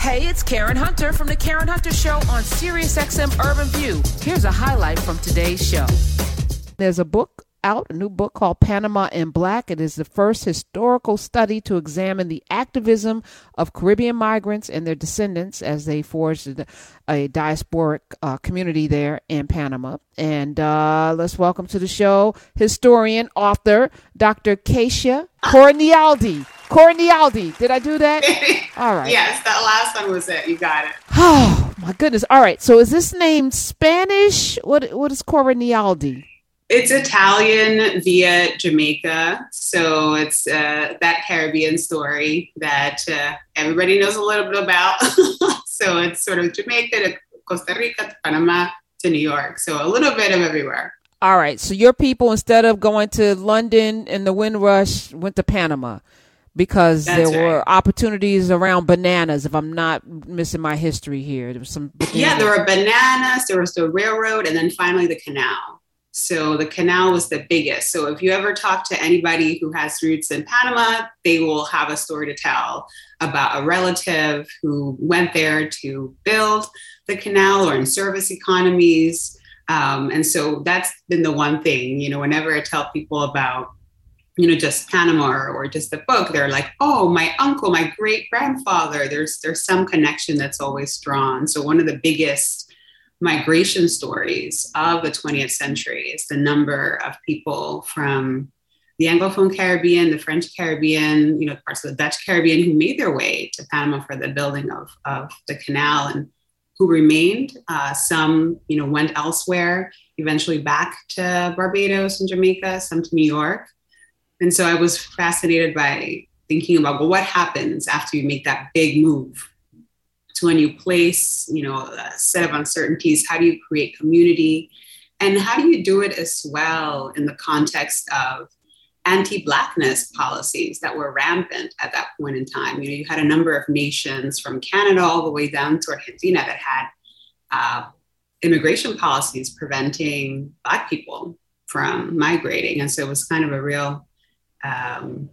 Hey, it's Karen Hunter from The Karen Hunter Show on SiriusXM Urban View. Here's a highlight from today's show. There's a book out, a new book called Panama in Black. It is the first historical study to examine the activism of Caribbean migrants and their descendants as they forged a diasporic uh, community there in Panama. And uh, let's welcome to the show historian, author, Dr. Kaysha Corinealdi. Corinealdi. Did I do that? All right. yes, that last one was it. You got it. Oh, my goodness. All right. So is this name Spanish? What What is Corinealdi? It's Italian via Jamaica. So it's uh, that Caribbean story that uh, everybody knows a little bit about. so it's sort of Jamaica to Costa Rica to Panama to New York. So a little bit of everywhere. All right. So your people, instead of going to London in the Windrush, went to Panama because That's there right. were opportunities around bananas. If I'm not missing my history here, there was some. Yeah, there were bananas. There was the railroad, and then finally the canal. So the canal was the biggest. So if you ever talk to anybody who has roots in Panama, they will have a story to tell about a relative who went there to build the canal or in service economies. Um, and so that's been the one thing, you know, whenever I tell people about, you know, just Panama or, or just the book, they're like, oh, my uncle, my great grandfather. There's there's some connection that's always drawn. So one of the biggest migration stories of the 20th century is the number of people from the Anglophone Caribbean, the French Caribbean, you know, parts of the Dutch Caribbean who made their way to Panama for the building of, of the canal and who remained. Uh, some, you know, went elsewhere, eventually back to Barbados and Jamaica, some to New York. And so I was fascinated by thinking about, well, what happens after you make that big move to a new place, you know, a set of uncertainties. How do you create community? And how do you do it as well in the context of anti-blackness policies that were rampant at that point in time? You know, you had a number of nations from Canada all the way down to Argentina that had uh, immigration policies preventing black people from migrating, and so it was kind of a real um,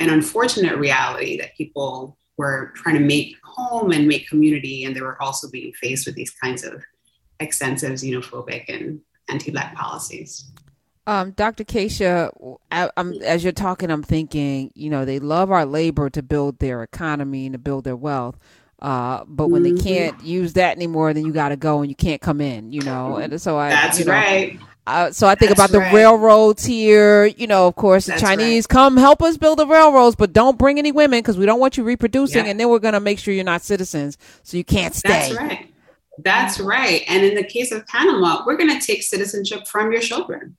an unfortunate reality that people were trying to make home and make community, and they were also being faced with these kinds of extensive xenophobic and anti-black policies. Um, Dr. Kaysha, I, as you're talking, I'm thinking, you know, they love our labor to build their economy and to build their wealth. Uh, but when mm-hmm. they can't use that anymore, then you got to go and you can't come in, you know. And so I, that's you know, right. Uh, so I think That's about right. the railroads here. You know, of course, the Chinese right. come help us build the railroads, but don't bring any women because we don't want you reproducing, yeah. and then we're going to make sure you're not citizens, so you can't stay. That's right. That's right. And in the case of Panama, we're going to take citizenship from your children,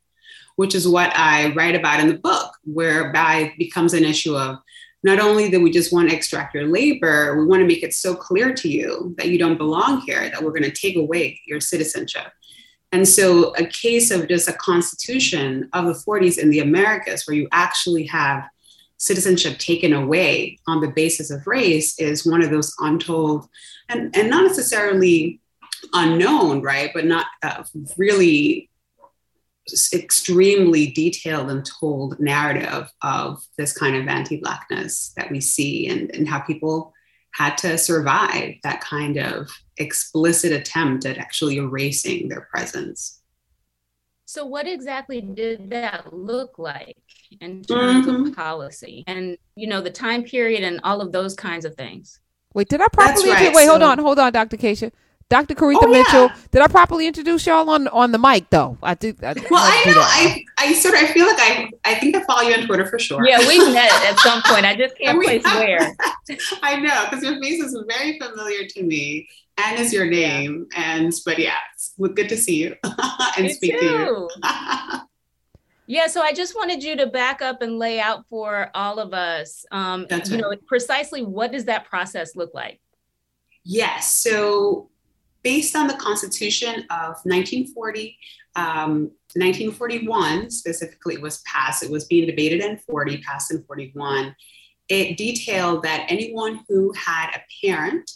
which is what I write about in the book, whereby it becomes an issue of not only that we just want to extract your labor, we want to make it so clear to you that you don't belong here that we're going to take away your citizenship. And so, a case of just a constitution of the 40s in the Americas, where you actually have citizenship taken away on the basis of race, is one of those untold and, and not necessarily unknown, right? But not uh, really extremely detailed and told narrative of this kind of anti Blackness that we see and, and how people had to survive that kind of explicit attempt at actually erasing their presence. So, what exactly did that look like in terms mm-hmm. of policy and, you know, the time period and all of those kinds of things? Wait, did I properly? Right. Wait, so, hold on, hold on, Dr. Kaysha. Dr. Caretha oh, Mitchell. Yeah. Did I properly introduce y'all on on the mic though? I did. I, well, I, I know. I I sort of I feel like I I think I follow you on Twitter for sure. Yeah, we met at some point. I just can't place where. I know because your face is very familiar to me, and is your name. Yeah. And but yeah, it's good to see you and you speak too. to you. Yeah, so I just wanted you to back up and lay out for all of us, um, That's you right. know, precisely what does that process look like? Yes. So based on the Constitution of 1940, um, 1941 specifically was passed. It was being debated in 40, passed in 41. It detailed that anyone who had a parent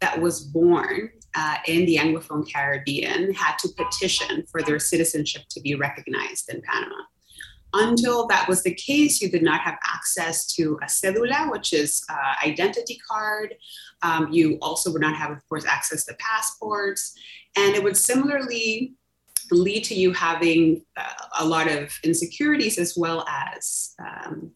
that was born uh, in the Anglophone Caribbean had to petition for their citizenship to be recognized in Panama. Until that was the case, you did not have access to a cedula, which is uh, identity card. Um, you also would not have, of course, access to passports. And it would similarly lead to you having uh, a lot of insecurities as well as um,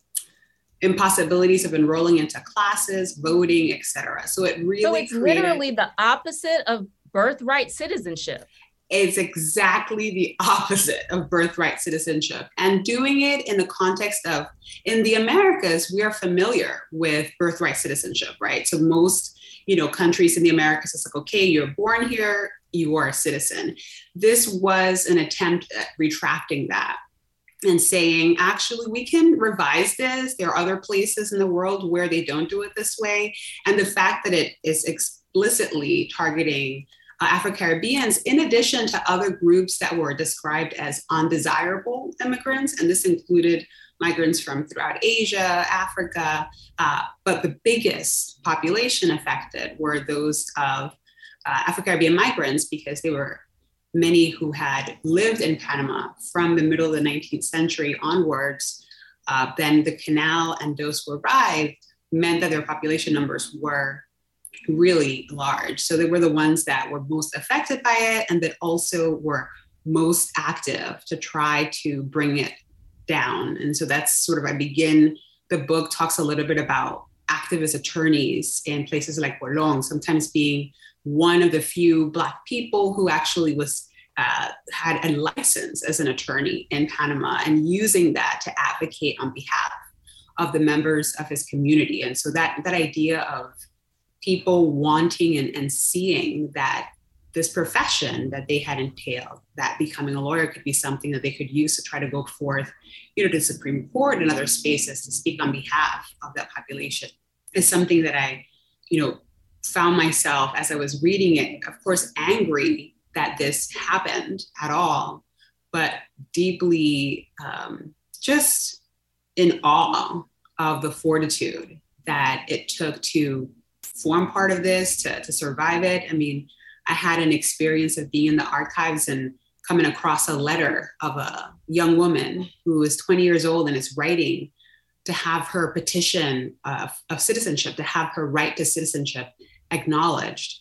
impossibilities of enrolling into classes, voting, etc. So it really so it's created, literally the opposite of birthright citizenship. It's exactly the opposite of birthright citizenship. And doing it in the context of, in the Americas, we are familiar with birthright citizenship, right? So most, you know, countries in the Americas, it's like, okay, you're born here, you are a citizen. This was an attempt at retracting that and saying, actually, we can revise this. There are other places in the world where they don't do it this way. And the fact that it is explicitly targeting Afro Caribbeans, in addition to other groups that were described as undesirable immigrants, and this included migrants from throughout Asia, Africa, uh, but the biggest population affected were those of uh, Afro Caribbean migrants because they were many who had lived in Panama from the middle of the 19th century onwards. Uh, then the canal and those who arrived meant that their population numbers were really large. So they were the ones that were most affected by it and that also were most active to try to bring it down. And so that's sort of, I begin, the book talks a little bit about activist attorneys in places like Colón, sometimes being one of the few Black people who actually was uh, had a license as an attorney in Panama and using that to advocate on behalf of the members of his community. And so that that idea of people wanting and, and seeing that this profession that they had entailed, that becoming a lawyer could be something that they could use to try to go forth, you know, to the Supreme Court and other spaces to speak on behalf of that population is something that I, you know, found myself as I was reading it, of course, angry that this happened at all, but deeply um, just in awe of the fortitude that it took to form part of this, to, to survive it. I mean, I had an experience of being in the archives and coming across a letter of a young woman who is 20 years old and is writing to have her petition of, of citizenship, to have her right to citizenship acknowledged.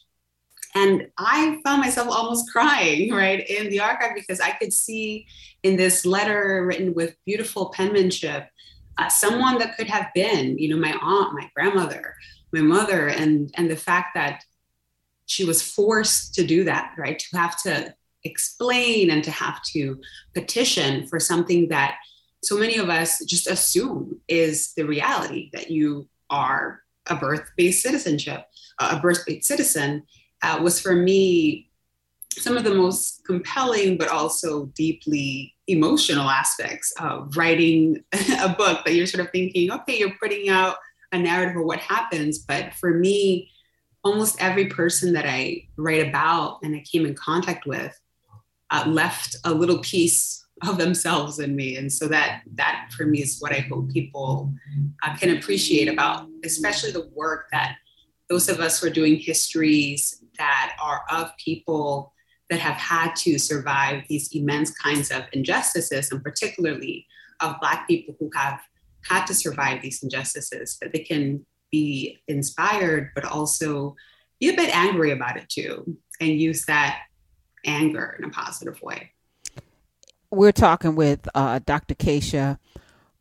And I found myself almost crying, right, in the archive because I could see in this letter written with beautiful penmanship uh, someone that could have been, you know, my aunt, my grandmother, my mother, and and the fact that she was forced to do that, right, to have to explain and to have to petition for something that so many of us just assume is the reality that you are a birth-based citizenship, a birth-based citizen, uh, was for me some of the most compelling but also deeply emotional aspects of writing a book that you're sort of thinking okay you're putting out a narrative of what happens but for me almost every person that i write about and i came in contact with uh, left a little piece of themselves in me. And so that that for me is what i hope people uh, can appreciate about especially the work that those of us who are doing histories that are of people that have had to survive these immense kinds of injustices, and particularly of Black people who have had to survive these injustices, that they can be inspired, but also be a bit angry about it too, and use that anger in a positive way. We're talking with uh, Dr. Kaysha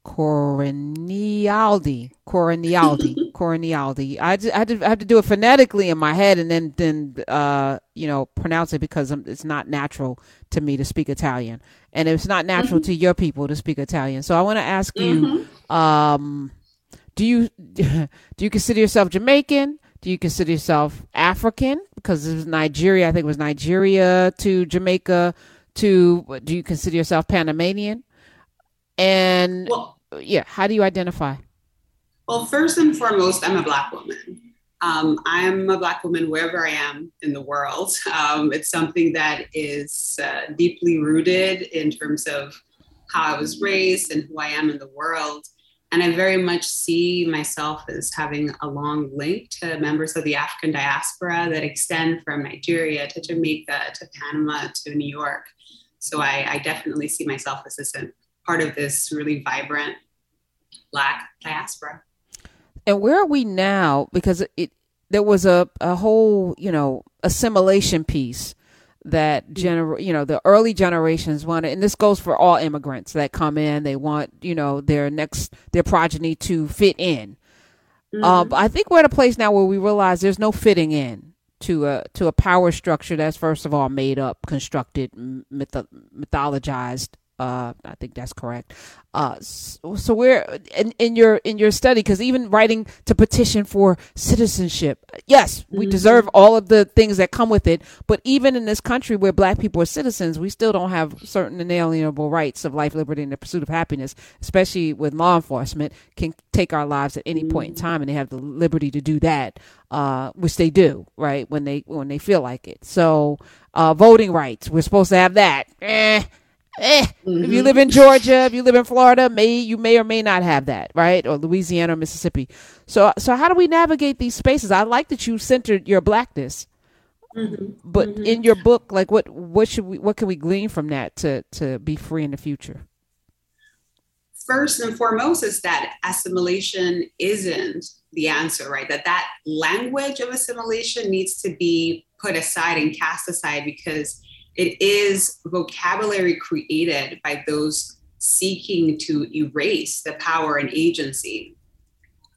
Corinealdi. Corinealdi. Corinealdi. I, just, I, I had to do it phonetically in my head and then then uh, you know pronounce it because it's not natural to me to speak Italian, and it's not natural mm-hmm. to your people to speak Italian. So I want to ask mm-hmm. you, um, do you do you consider yourself Jamaican? Do you consider yourself African? Because it was Nigeria. I think it was Nigeria to Jamaica. To do you consider yourself Panamanian? And well, yeah, how do you identify? Well, first and foremost, I'm a Black woman. Um, I'm a Black woman wherever I am in the world. Um, it's something that is uh, deeply rooted in terms of how I was raised and who I am in the world. And I very much see myself as having a long link to members of the African diaspora that extend from Nigeria to Jamaica to Panama to New York. So I, I definitely see myself as a part of this really vibrant Black diaspora. And where are we now? Because it there was a, a whole, you know, assimilation piece that gener you know the early generations wanted and this goes for all immigrants that come in they want you know their next their progeny to fit in mm-hmm. um, i think we're at a place now where we realize there's no fitting in to a to a power structure that's first of all made up constructed myth- mythologized uh, I think that's correct. Uh, so, so we're in, in your in your study because even writing to petition for citizenship, yes, we mm-hmm. deserve all of the things that come with it. But even in this country where Black people are citizens, we still don't have certain inalienable rights of life, liberty, and the pursuit of happiness. Especially with law enforcement, can take our lives at any mm-hmm. point in mm-hmm. time, and they have the liberty to do that, uh, which they do, right when they when they feel like it. So, uh, voting rights, we're supposed to have that. Eh Eh, mm-hmm. If you live in Georgia, if you live in Florida, may you may or may not have that, right? Or Louisiana, or Mississippi. So, so how do we navigate these spaces? I like that you centered your blackness, mm-hmm. but mm-hmm. in your book, like what what should we what can we glean from that to to be free in the future? First and foremost is that assimilation isn't the answer, right? That that language of assimilation needs to be put aside and cast aside because it is vocabulary created by those seeking to erase the power and agency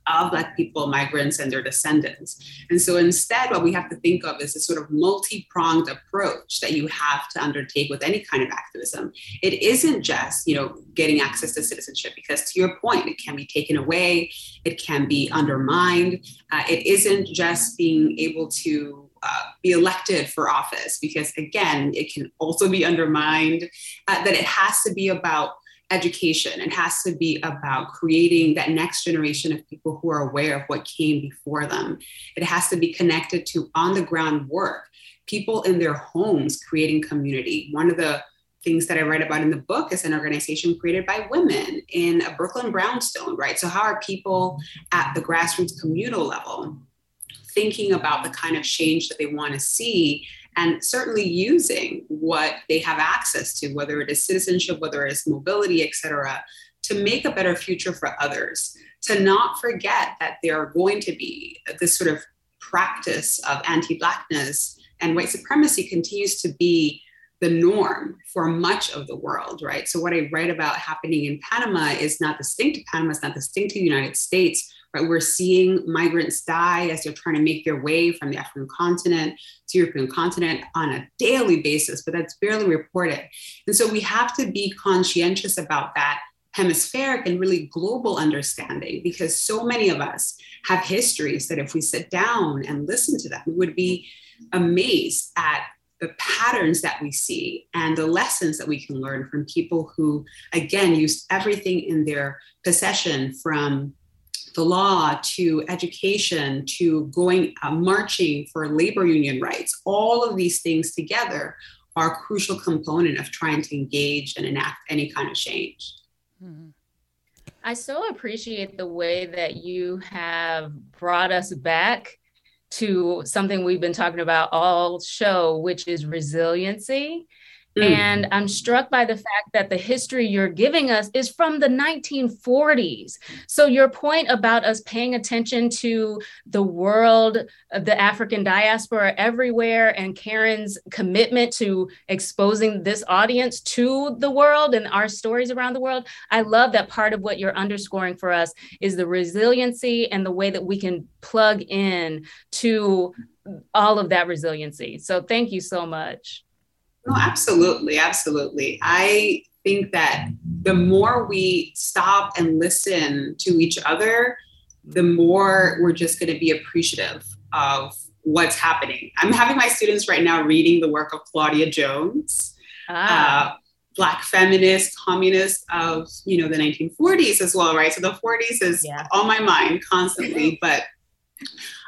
of Black people, migrants, and their descendants. And so instead, what we have to think of is a sort of multi pronged approach that you have to undertake with any kind of activism. It isn't just, you know, getting access to citizenship, because to your point, it can be taken away, it can be undermined. Uh, it isn't just being able to uh, be elected for office because again it can also be undermined uh, that it has to be about education. It has to be about creating that next generation of people who are aware of what came before them. It has to be connected to on the ground work people in their homes creating community. One of the things that I write about in the book is an organization created by women in a Brooklyn brownstone, right? So, how are people at the grassroots communal level thinking about the kind of change that they want to see and certainly using what they have access to, whether it is citizenship, whether it is mobility, et cetera, to make a better future for others. To not forget that there are going to be this sort of practice of anti Blackness and white supremacy continues to be the norm for much of the world, right? So, what I write about happening in Panama is not distinct to Panama, it's not distinct to the United States, right? We're seeing migrants die as they're trying to make their way from the African continent to European continent on a daily basis, but that's barely reported. And so we have to be conscientious about that hemispheric and really global understanding because so many of us have histories that if we sit down and listen to them, we would be amazed at the patterns that we see and the lessons that we can learn from people who, again, used everything in their possession from the law to education to going uh, marching for labor union rights. All of these things together are a crucial component of trying to engage and enact any kind of change. Mm-hmm. i so appreciate the way that you have brought us back to something we've been talking about all show which is resiliency Mm. And I'm struck by the fact that the history you're giving us is from the 1940s. So, your point about us paying attention to the world, the African diaspora everywhere, and Karen's commitment to exposing this audience to the world and our stories around the world, I love that part of what you're underscoring for us is the resiliency and the way that we can plug in to all of that resiliency. So, thank you so much. No, absolutely. Absolutely. I think that the more we stop and listen to each other, the more we're just going to be appreciative of what's happening. I'm having my students right now reading the work of Claudia Jones, ah. uh, Black feminist, communist of you know the 1940s as well, right? So the 40s is yeah. on my mind constantly, but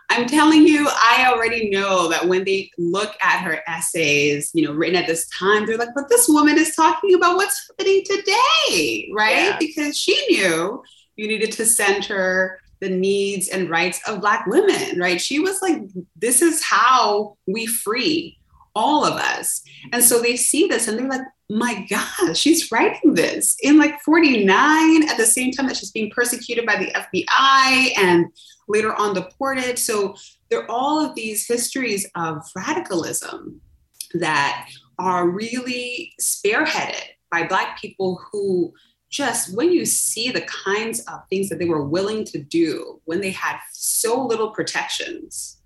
I'm telling you, I already know that when they look at her essays, you know, written at this time, they're like, but this woman is talking about what's happening today, right? Yeah. Because she knew you needed to center the needs and rights of Black women, right? She was like, this is how we free all of us. And so they see this and they're like, my God, she's writing this in like 49 at the same time that she's being persecuted by the FBI and later on deported. So there are all of these histories of radicalism that are really spearheaded by Black people who just, when you see the kinds of things that they were willing to do when they had so little protections,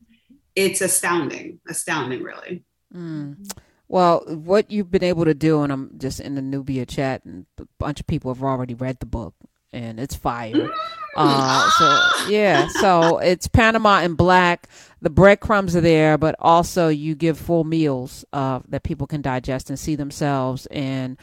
it's astounding, astounding, really. Mm. Well, what you've been able to do, and I'm just in the Nubia chat, and a bunch of people have already read the book, and it's fire. Uh, so yeah, so it's Panama in Black. The breadcrumbs are there, but also you give full meals uh, that people can digest and see themselves. And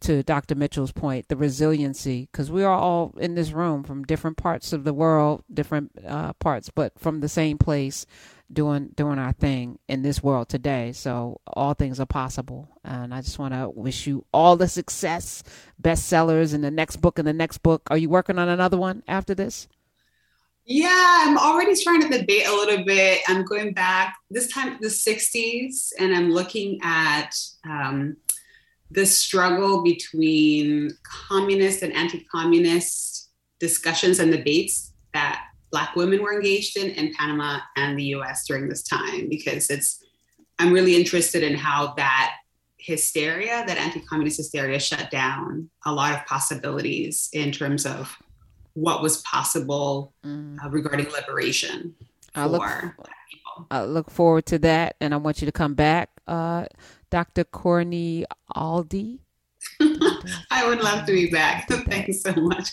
to Dr. Mitchell's point, the resiliency, because we are all in this room from different parts of the world, different uh, parts, but from the same place doing doing our thing in this world today. So all things are possible, and I just want to wish you all the success, bestsellers, in the next book and the next book. Are you working on another one after this? Yeah, I'm already trying to debate a little bit. I'm going back this time the 60s, and I'm looking at um, the struggle between communist and anti-communist discussions and debates that Black women were engaged in in Panama and the US during this time because it's, I'm really interested in how that hysteria, that anti communist hysteria, shut down a lot of possibilities in terms of what was possible mm. uh, regarding liberation I look, I look forward to that, and I want you to come back, uh, Dr. Courtney Aldi. I would love to be back. Thank you so much.